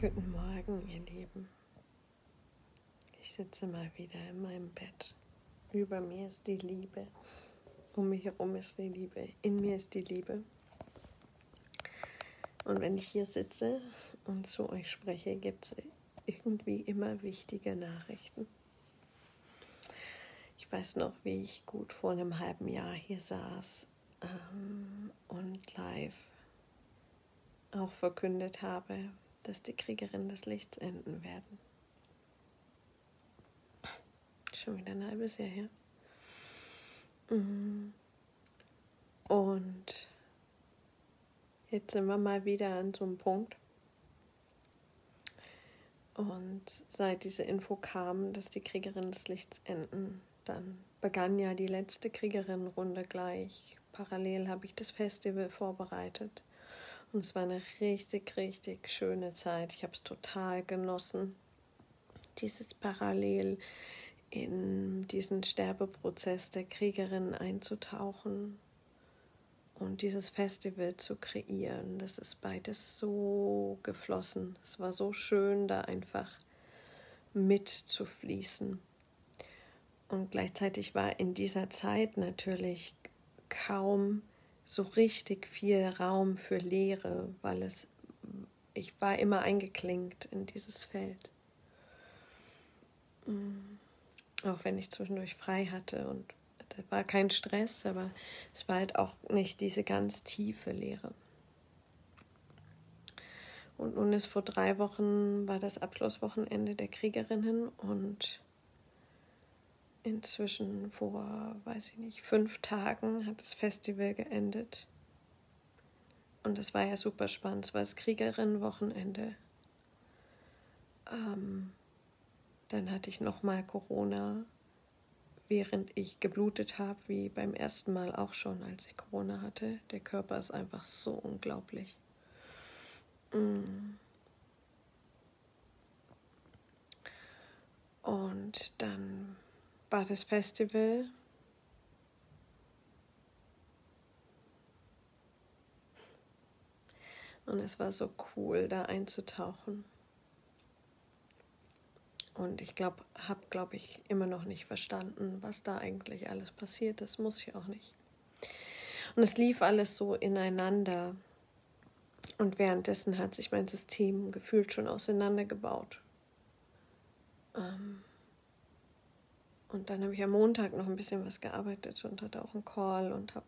Guten Morgen, ihr Lieben. Ich sitze mal wieder in meinem Bett. Über mir ist die Liebe. Um mich herum ist die Liebe. In mir ist die Liebe. Und wenn ich hier sitze und zu euch spreche, gibt es irgendwie immer wichtige Nachrichten. Ich weiß noch, wie ich gut vor einem halben Jahr hier saß ähm, und live auch verkündet habe, dass die Kriegerinnen des Lichts enden werden. Schon wieder ein halbes Jahr her. Mhm. Und jetzt sind wir mal wieder an so einem Punkt. Und seit diese Info kam, dass die Kriegerinnen des Lichts enden, dann begann ja die letzte Kriegerinnenrunde gleich. Parallel habe ich das Festival vorbereitet. Und es war eine richtig, richtig schöne Zeit. Ich habe es total genossen, dieses Parallel in diesen Sterbeprozess der Kriegerin einzutauchen und dieses Festival zu kreieren. Das ist beides so geflossen. Es war so schön, da einfach mitzufließen. Und gleichzeitig war in dieser Zeit natürlich kaum so richtig viel Raum für Leere, weil es ich war immer eingeklinkt in dieses Feld. Mm. Auch wenn ich zwischendurch frei hatte und das war kein Stress, aber es war halt auch nicht diese ganz tiefe Leere. Und nun ist vor drei Wochen war das Abschlusswochenende der Kriegerinnen und inzwischen vor, weiß ich nicht, fünf Tagen hat das Festival geendet. Und es war ja super spannend. Es war das Kriegerinnenwochenende. Ähm, dann hatte ich nochmal Corona, während ich geblutet habe, wie beim ersten Mal auch schon, als ich Corona hatte. Der Körper ist einfach so unglaublich. Mm. Und dann war das Festival. Und es war so cool, da einzutauchen. Und ich glaube, habe, glaube ich, immer noch nicht verstanden, was da eigentlich alles passiert. Das muss ich auch nicht. Und es lief alles so ineinander. Und währenddessen hat sich mein System gefühlt schon auseinandergebaut. Ähm, und dann habe ich am Montag noch ein bisschen was gearbeitet und hatte auch einen Call und habe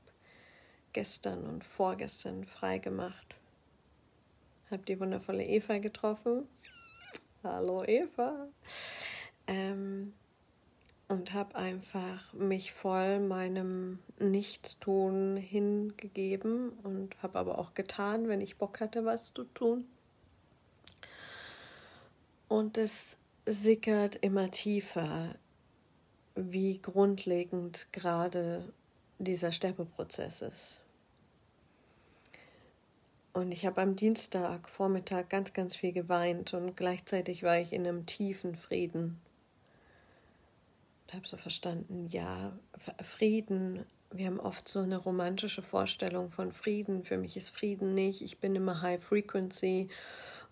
gestern und vorgestern frei gemacht. Habe die wundervolle Eva getroffen. Hallo Eva. Ähm, und habe einfach mich voll meinem Nichtstun hingegeben und habe aber auch getan, wenn ich Bock hatte, was zu tun. Und es sickert immer tiefer wie grundlegend gerade dieser Sterbeprozess ist. Und ich habe am Dienstag Vormittag ganz, ganz viel geweint und gleichzeitig war ich in einem tiefen Frieden. Ich habe so verstanden, ja, Frieden, wir haben oft so eine romantische Vorstellung von Frieden. Für mich ist Frieden nicht, ich bin immer High Frequency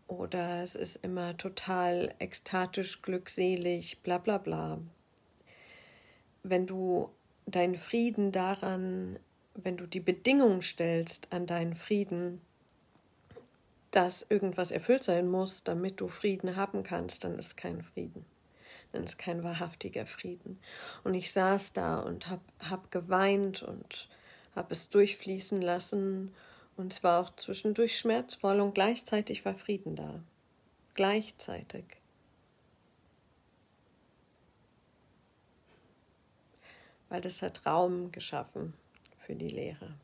oder es ist immer total ekstatisch, glückselig, bla bla bla wenn du deinen Frieden daran, wenn du die Bedingungen stellst an deinen Frieden, dass irgendwas erfüllt sein muss, damit du Frieden haben kannst, dann ist kein Frieden. Dann ist kein wahrhaftiger Frieden. Und ich saß da und hab, hab geweint und hab es durchfließen lassen. Und es war auch zwischendurch schmerzvoll und gleichzeitig war Frieden da. Gleichzeitig. Weil das hat Raum geschaffen für die Lehre.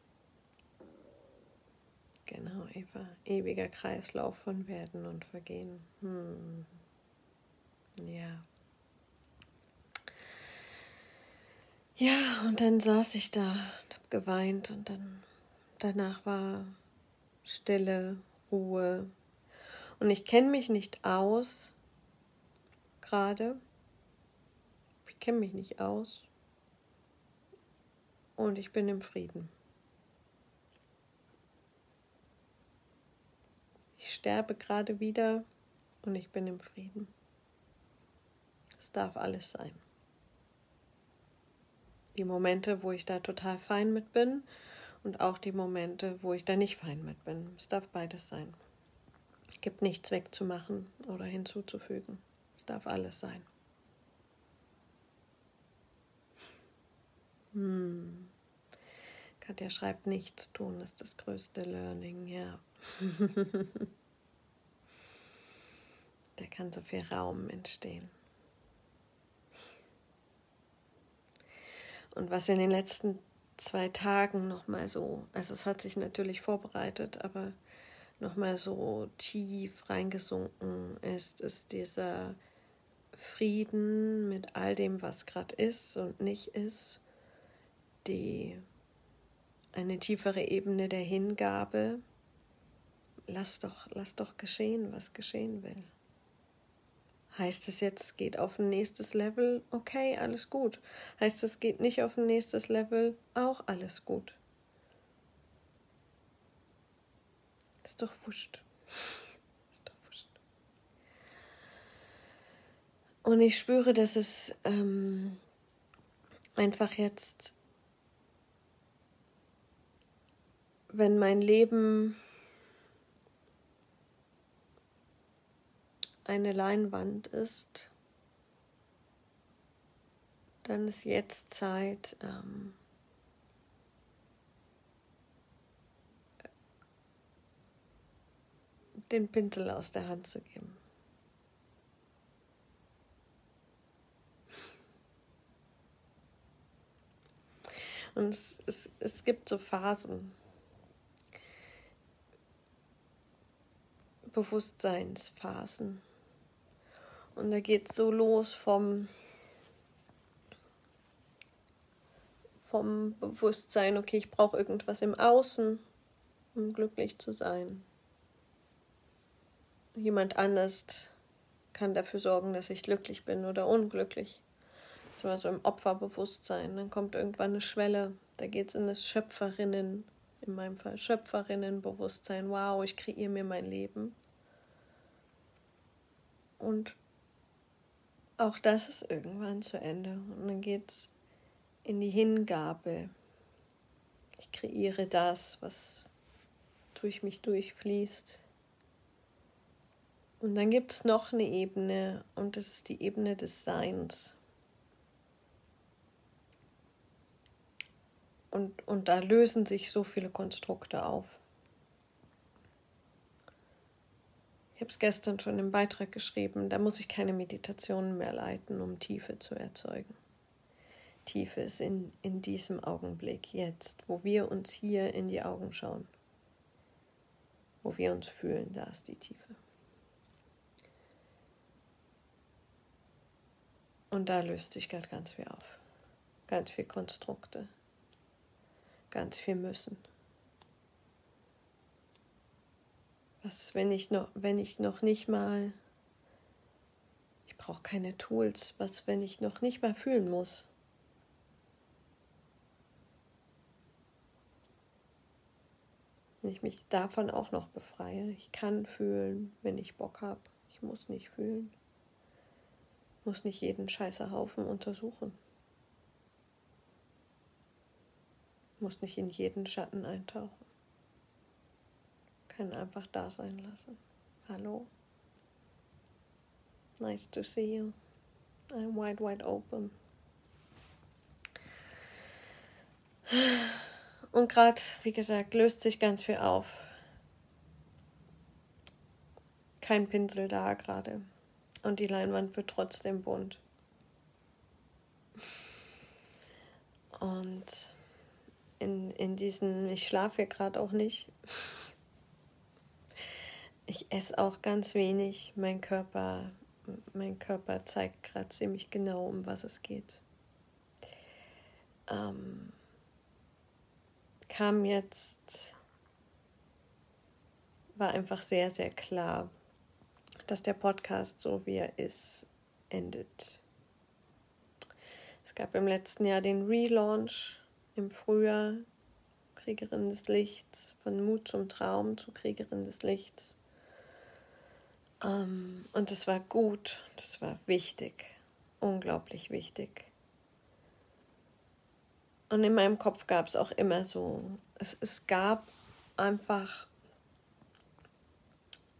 Genau, Eva. Ewiger Kreislauf von Werden und Vergehen. Hm. Ja. Ja, und dann saß ich da und habe geweint und dann danach war Stille, Ruhe. Und ich kenne mich nicht aus, gerade. Ich kenne mich nicht aus und ich bin im Frieden. Ich sterbe gerade wieder Und ich bin im Frieden. Es darf alles sein. Die Momente, wo ich da total fein mit bin und auch die Momente, wo ich da nicht fein mit bin. Es darf beides sein. Es gibt nichts wegzumachen oder hinzuzufügen. Es darf alles sein. Hm. Katja schreibt, nichts tun ist das größte Learning, ja. da kann so viel Raum entstehen. Und was in den letzten zwei Tagen nochmal so, also es hat sich natürlich vorbereitet, aber nochmal so tief reingesunken ist, ist dieser Frieden mit all dem, was gerade ist und nicht ist, die eine tiefere Ebene der Hingabe. Lass doch, lass doch geschehen, was geschehen will. Heißt es jetzt, geht auf ein nächstes Level? Okay, alles gut. Heißt es, geht nicht auf ein nächstes Level? Auch alles gut. Ist doch wurscht. Ist doch wurscht. Und ich spüre, dass es ähm, einfach jetzt, wenn mein Leben eine Leinwand ist, dann ist jetzt Zeit, ähm, den Pinsel aus der Hand zu geben. Und es, es, es gibt so Phasen, Bewusstseinsphasen. Und da geht es so los vom, vom Bewusstsein, okay, ich brauche irgendwas im Außen, um glücklich zu sein. Jemand anders kann dafür sorgen, dass ich glücklich bin oder unglücklich. Das war so im Opferbewusstsein. Dann kommt irgendwann eine Schwelle, da geht es in das Schöpferinnen, in meinem Fall Schöpferinnenbewusstsein. Wow, ich kreiere mir mein Leben. Und auch das ist irgendwann zu Ende. Und dann geht es in die Hingabe. Ich kreiere das, was durch mich durchfließt. Und dann gibt es noch eine Ebene und das ist die Ebene des Seins. Und, und da lösen sich so viele Konstrukte auf. Ich habe es gestern schon im Beitrag geschrieben, da muss ich keine Meditationen mehr leiten, um Tiefe zu erzeugen. Tiefe ist in, in diesem Augenblick, jetzt, wo wir uns hier in die Augen schauen, wo wir uns fühlen, da ist die Tiefe. Und da löst sich gerade ganz viel auf. Ganz viel Konstrukte. Ganz viel müssen. Was, wenn ich noch, wenn ich noch nicht mal, ich brauche keine Tools, was, wenn ich noch nicht mal fühlen muss? Wenn ich mich davon auch noch befreie. Ich kann fühlen, wenn ich Bock habe. Ich muss nicht fühlen. Ich muss nicht jeden Scheißerhaufen untersuchen. Ich muss nicht in jeden Schatten eintauchen kann einfach da sein lassen. Hallo. Nice to see you. I'm wide, wide open. Und gerade, wie gesagt, löst sich ganz viel auf. Kein Pinsel da gerade. Und die Leinwand wird trotzdem bunt. Und in, in diesen, ich schlafe hier gerade auch nicht. Ich esse auch ganz wenig. Mein Körper, mein Körper zeigt gerade ziemlich genau, um was es geht. Ähm, kam jetzt, war einfach sehr, sehr klar, dass der Podcast so wie er ist, endet. Es gab im letzten Jahr den Relaunch im Frühjahr, Kriegerin des Lichts, von Mut zum Traum zu Kriegerin des Lichts. Ähm, und das war gut, das war wichtig, unglaublich wichtig. Und in meinem Kopf gab es auch immer so, es, es gab einfach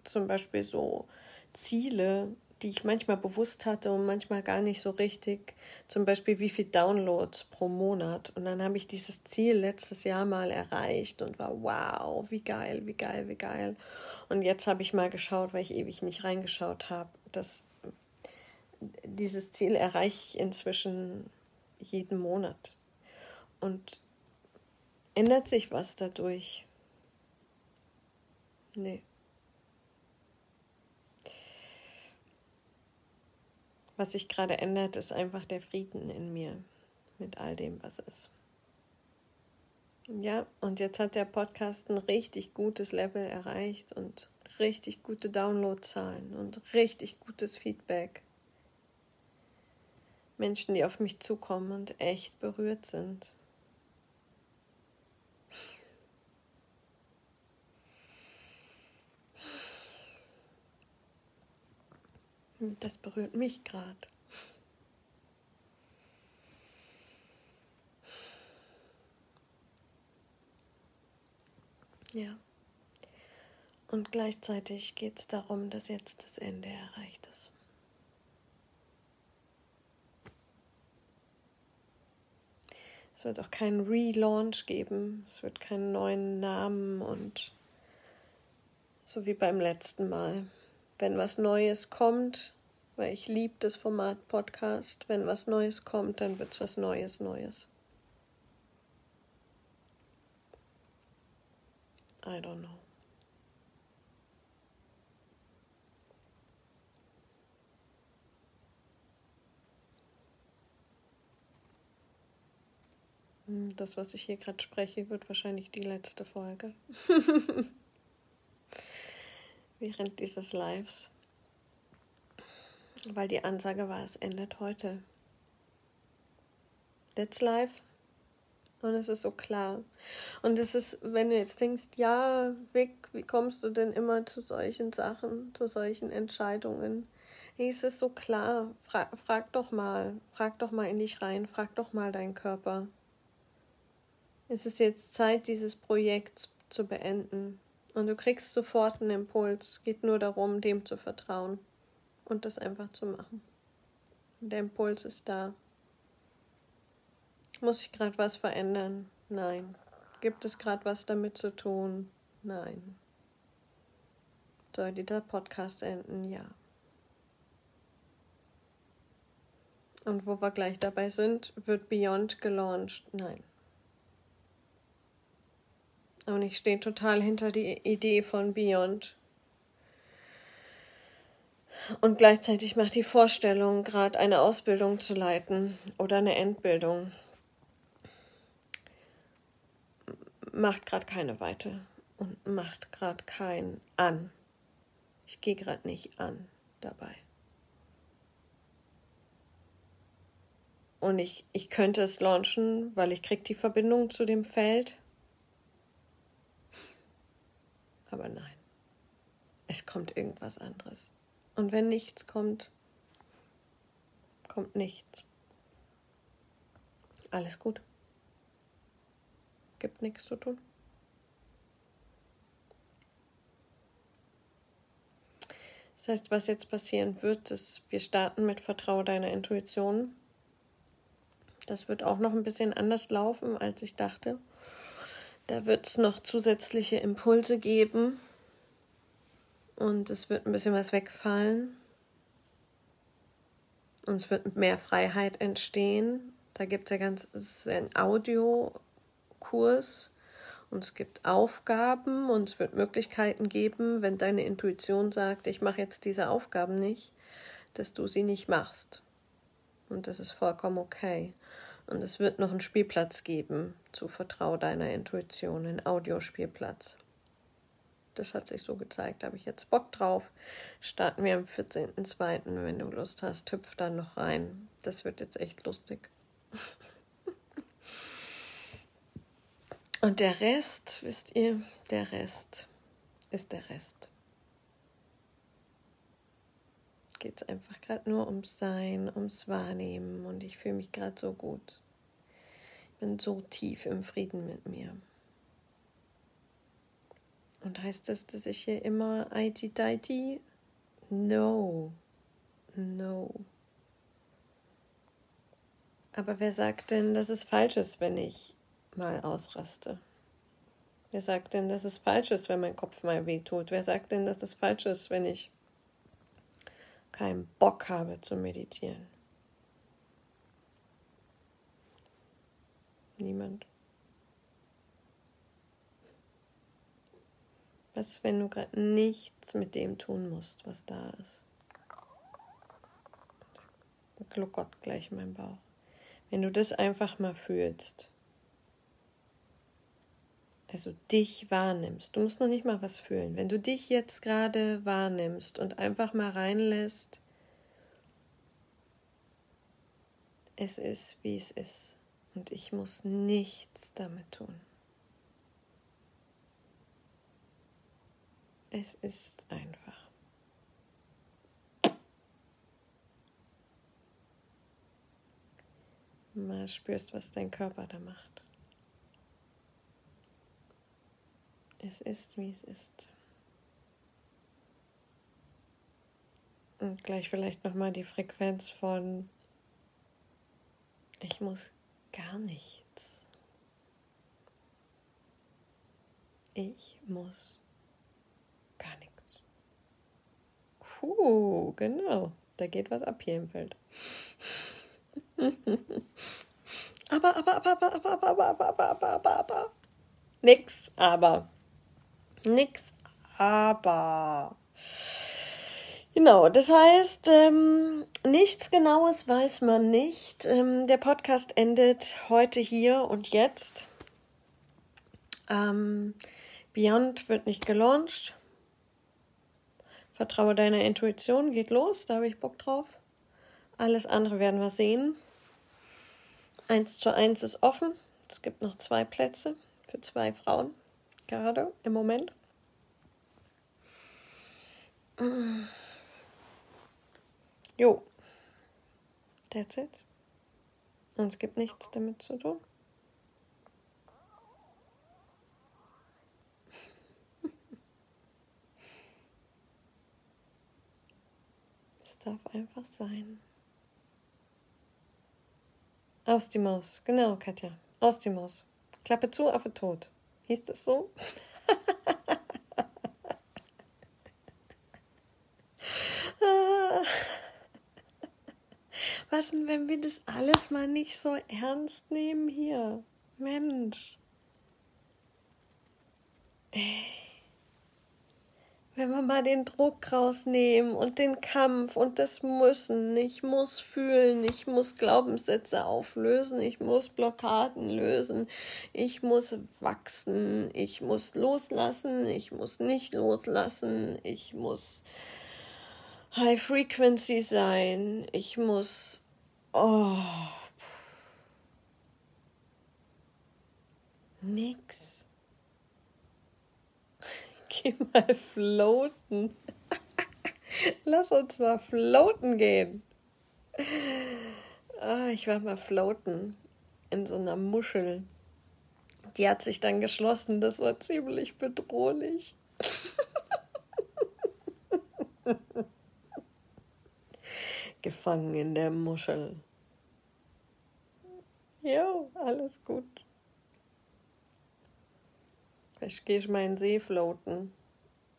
zum Beispiel so Ziele, die ich manchmal bewusst hatte und manchmal gar nicht so richtig. Zum Beispiel, wie viel Downloads pro Monat. Und dann habe ich dieses Ziel letztes Jahr mal erreicht und war wow, wie geil, wie geil, wie geil. Und jetzt habe ich mal geschaut, weil ich ewig nicht reingeschaut habe, dass dieses Ziel erreiche ich inzwischen jeden Monat. Und ändert sich was dadurch? Nee. Was sich gerade ändert, ist einfach der Frieden in mir mit all dem, was ist. Ja, und jetzt hat der Podcast ein richtig gutes Level erreicht und richtig gute Downloadzahlen und richtig gutes Feedback. Menschen, die auf mich zukommen und echt berührt sind. Das berührt mich gerade. Ja. Und gleichzeitig geht es darum, dass jetzt das Ende erreicht ist. Es wird auch keinen Relaunch geben. Es wird keinen neuen Namen und so wie beim letzten Mal wenn was Neues kommt, weil ich liebe das Format Podcast, wenn was Neues kommt, dann wird es was Neues, Neues. I don't know. Hm, das, was ich hier gerade spreche, wird wahrscheinlich die letzte Folge. während dieses Lives, weil die Ansage war, es endet heute. That's life. Und es ist so klar. Und es ist, wenn du jetzt denkst, ja, Vic, wie kommst du denn immer zu solchen Sachen, zu solchen Entscheidungen? Hey, es ist so klar. Fra frag doch mal, frag doch mal in dich rein, frag doch mal deinen Körper. Es ist jetzt Zeit, dieses Projekt zu beenden. Und du kriegst sofort einen Impuls. Geht nur darum, dem zu vertrauen und das einfach zu machen. Und der Impuls ist da. Muss ich gerade was verändern? Nein. Gibt es gerade was damit zu tun? Nein. Soll dieser Podcast enden? Ja. Und wo wir gleich dabei sind, wird Beyond gelauncht? Nein. Und ich stehe total hinter die Idee von Beyond. Und gleichzeitig macht die Vorstellung, gerade eine Ausbildung zu leiten oder eine Endbildung, macht gerade keine Weite und macht gerade kein an. Ich gehe gerade nicht an dabei. Und ich, ich könnte es launchen, weil ich kriege die Verbindung zu dem Feld Aber nein, es kommt irgendwas anderes. Und wenn nichts kommt, kommt nichts. Alles gut. Gibt nichts zu tun. Das heißt, was jetzt passieren wird, ist, wir starten mit Vertraue deiner Intuition. Das wird auch noch ein bisschen anders laufen, als ich dachte. Da wird es noch zusätzliche Impulse geben und es wird ein bisschen was wegfallen. Und es wird mehr Freiheit entstehen. Da gibt es ja ganz ein Audiokurs und es gibt Aufgaben und es wird Möglichkeiten geben, wenn deine Intuition sagt, ich mache jetzt diese Aufgaben nicht, dass du sie nicht machst. Und das ist vollkommen okay. Und es wird noch einen Spielplatz geben zu Vertrau deiner Intuition, einen Audiospielplatz. Das hat sich so gezeigt, da habe ich jetzt Bock drauf. Starten wir am 14.02. Wenn du Lust hast, hüpf dann noch rein. Das wird jetzt echt lustig. Und der Rest, wisst ihr, der Rest ist der Rest. geht es einfach gerade nur ums Sein, ums Wahrnehmen und ich fühle mich gerade so gut. Ich bin so tief im Frieden mit mir. Und heißt das, dass ich hier immer IT-Deity? No. No. Aber wer sagt denn, dass es falsch ist, wenn ich mal ausraste? Wer sagt denn, dass es falsch ist, wenn mein Kopf mal wehtut? Wer sagt denn, dass es falsch ist, wenn ich keinen Bock habe zu meditieren? Niemand. Was, wenn du gerade nichts mit dem tun musst, was da ist? Gluckert gleich in meinem Bauch. Wenn du das einfach mal fühlst. Also dich wahrnimmst. Du musst noch nicht mal was fühlen. Wenn du dich jetzt gerade wahrnimmst und einfach mal reinlässt, es ist, wie es ist. Und ich muss nichts damit tun. Es ist einfach. Mal spürst, was dein Körper da macht. Es ist, wie es ist. Und gleich vielleicht nochmal die Frequenz von ich muss gar nichts. Ich muss Gar nichts. Puh, genau. Da geht was ab hier im Feld. aber, aber, aber, aber, aber, aber, aber, aber, aber, aber, aber. Nix, aber. Nix, aber. Genau, das heißt, ähm, nichts Genaues weiß man nicht. Ähm, der Podcast endet heute hier und jetzt. Ähm, Beyond wird nicht gelauncht. Vertraue deiner Intuition, geht los, da habe ich Bock drauf. Alles andere werden wir sehen. Eins zu eins ist offen. Es gibt noch zwei Plätze für zwei Frauen, gerade im Moment. Jo, that's it. Und es gibt nichts damit zu tun. darf einfach sein. Aus die Maus, genau, Katja. Aus die Maus. Klappe zu, Affe tot. Hieß das so? Was denn, wenn wir das alles mal nicht so ernst nehmen hier? Mensch. Ey wenn wir mal den Druck rausnehmen und den Kampf und das Müssen. Ich muss fühlen, ich muss Glaubenssätze auflösen, ich muss Blockaden lösen, ich muss wachsen, ich muss loslassen, ich muss nicht loslassen, ich muss High Frequency sein, ich muss. Oh. Nix geh mal floaten. Lass uns mal floaten gehen. Ah, ich war mal floaten in so einer Muschel. Die hat sich dann geschlossen. Das war ziemlich bedrohlich. Gefangen in der Muschel. Jo, alles gut. Vielleicht gehe ich mal in den See floaten.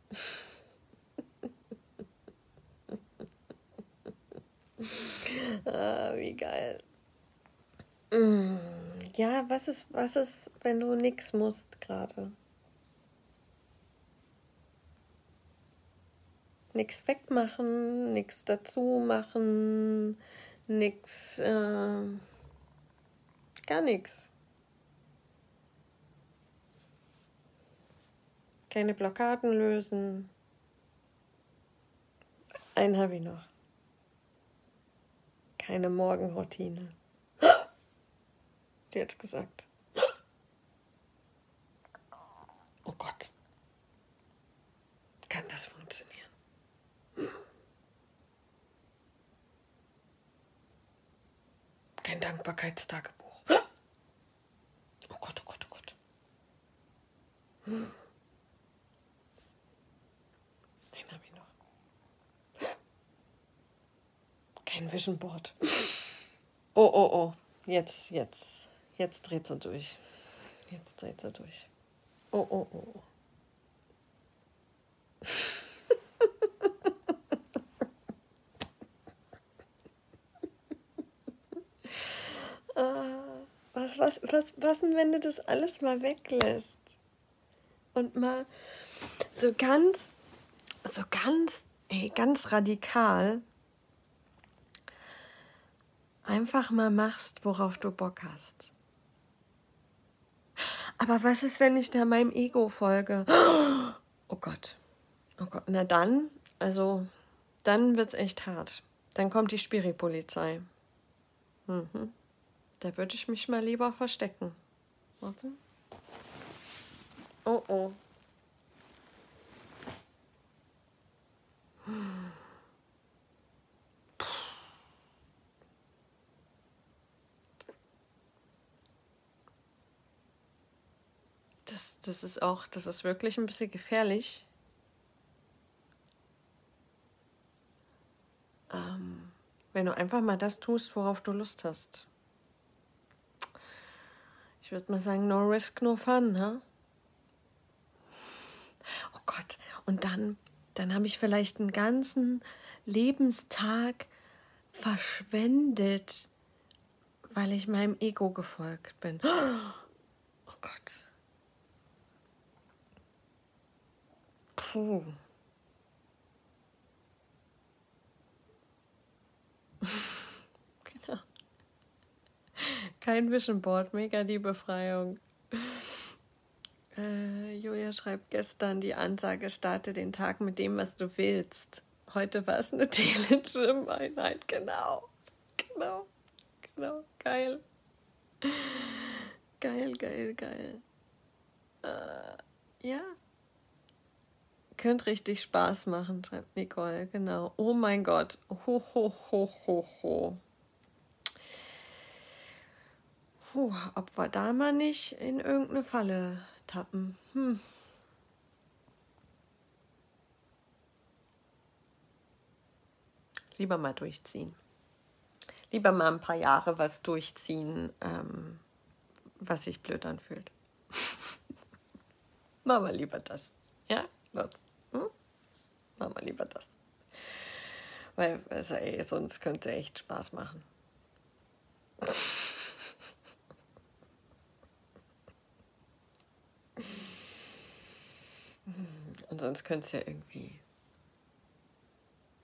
ah, wie geil. Mm, ja, was ist, was ist, wenn du nichts musst gerade? Nichts wegmachen, nichts dazu machen, nichts, äh, gar nichts. Deine Blockaden lösen. Einen habe ich noch. Keine Morgenroutine. Sie hat gesagt. Oh Gott. Kann das funktionieren? Kein Dankbarkeitstagebuch. Oh Gott, oh Gott, oh Gott. Kein Vision Board. Oh, oh, oh. Jetzt, jetzt. Jetzt dreht sie durch. Jetzt dreht sie durch. Oh, oh, oh. Ah, was, was, was, was denn, wenn du das alles mal weglässt? Und mal so ganz, so ganz, ey, ganz radikal einfach mal machst, worauf du Bock hast. Aber was ist, wenn ich da meinem Ego folge? Oh Gott. Oh Gott. Na dann, also, dann wird's echt hart. Dann kommt die Spiripolizei. Mhm. Da würde ich mich mal lieber verstecken. Warte. Oh oh. Das, das ist auch, das ist wirklich ein bisschen gefährlich. Ähm, wenn du einfach mal das tust, worauf du Lust hast. Ich würde mal sagen, no risk, no fun, ne? Oh Gott, und dann, dann habe ich vielleicht einen ganzen Lebenstag verschwendet, weil ich meinem Ego gefolgt bin. Oh Gott. Puh. genau. Kein Vision Board, mega die Befreiung. Äh, Julia schreibt gestern, die Ansage starte den Tag mit dem, was du willst. Heute war es eine Telegym-Einheit, genau. Genau. Genau. Geil. Geil, geil, geil. Äh, ja. Könnte richtig Spaß machen, schreibt Nicole. Genau. Oh mein Gott. Ho, ho, ho, ho, ho. Puh, ob wir da mal nicht in irgendeine Falle tappen. Hm. Lieber mal durchziehen. Lieber mal ein paar Jahre was durchziehen, ähm, was sich blöd anfühlt. Machen wir lieber das. Ja, los. Machen wir lieber das. Weil, also, ey, sonst könnte es echt Spaß machen. Und sonst könnte es ja irgendwie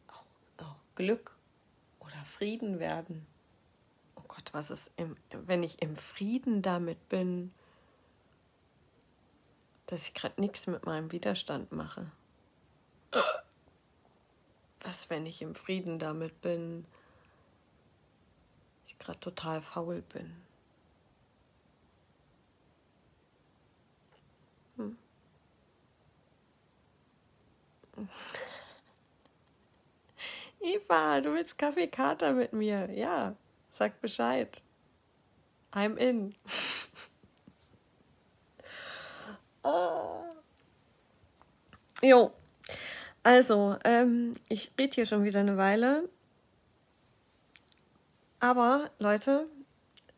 auch, auch Glück oder Frieden werden. Oh Gott, was ist, im, wenn ich im Frieden damit bin, dass ich gerade nichts mit meinem Widerstand mache? Was, wenn ich im Frieden damit bin, ich gerade total faul bin? Hm. Eva, du willst Kaffeekater mit mir? Ja, sag Bescheid. I'm in. oh. Jo, also, ähm, ich rede hier schon wieder eine Weile. Aber, Leute,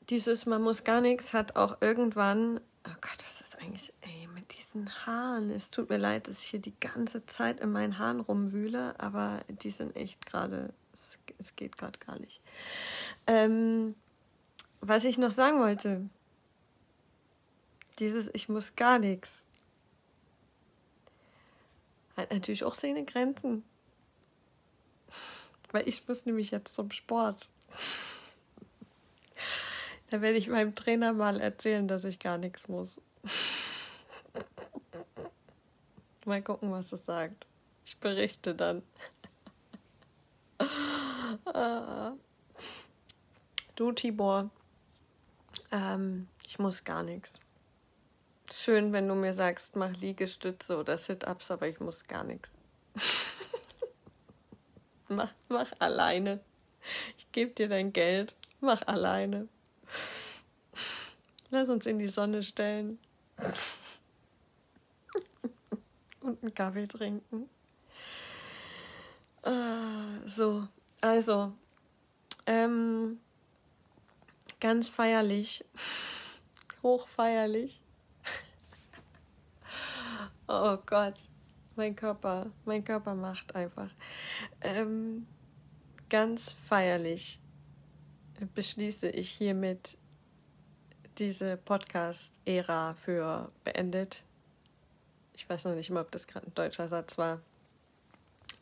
dieses Man muss gar nichts hat auch irgendwann. Oh Gott, was ist eigentlich, ey, mit diesen Haaren? Es tut mir leid, dass ich hier die ganze Zeit in meinen Haaren rumwühle, aber die sind echt gerade, es, es, geht gerade gar nicht. Ähm, was ich noch sagen wollte, dieses Ich muss gar nichts hat natürlich auch seine Grenzen. Weil ich muss nämlich jetzt zum Sport. Da werde ich meinem Trainer mal erzählen, dass ich gar nichts muss. Mal gucken, was es sagt. Ich berichte dann. Du, Tibor, ähm, ich muss gar nichts schön, wenn du mir sagst, mach Liegestütze oder Sit-Ups, aber ich muss gar nichts. mach, mach alleine. Ich gebe dir dein Geld. Mach alleine. Lass uns in die Sonne stellen. Und einen Kaffee trinken. Ah, so, also, ähm, ganz feierlich, hochfeierlich. Oh Gott, mein Körper, mein Körper macht einfach. Ähm, ganz feierlich beschließe ich hiermit diese Podcast-Ära für beendet. Ich weiß noch nicht mal, ob das gerade ein deutscher Satz war.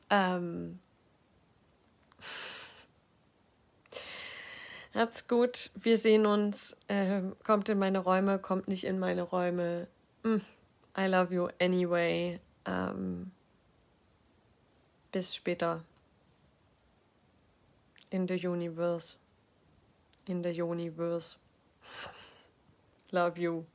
Ähm, habt's gut. Wir sehen uns. Ähm, kommt in meine Räume, kommt nicht in meine Räume. Mm, I love you anyway. Ähm, bis später. In the universe. In the universe. Love you.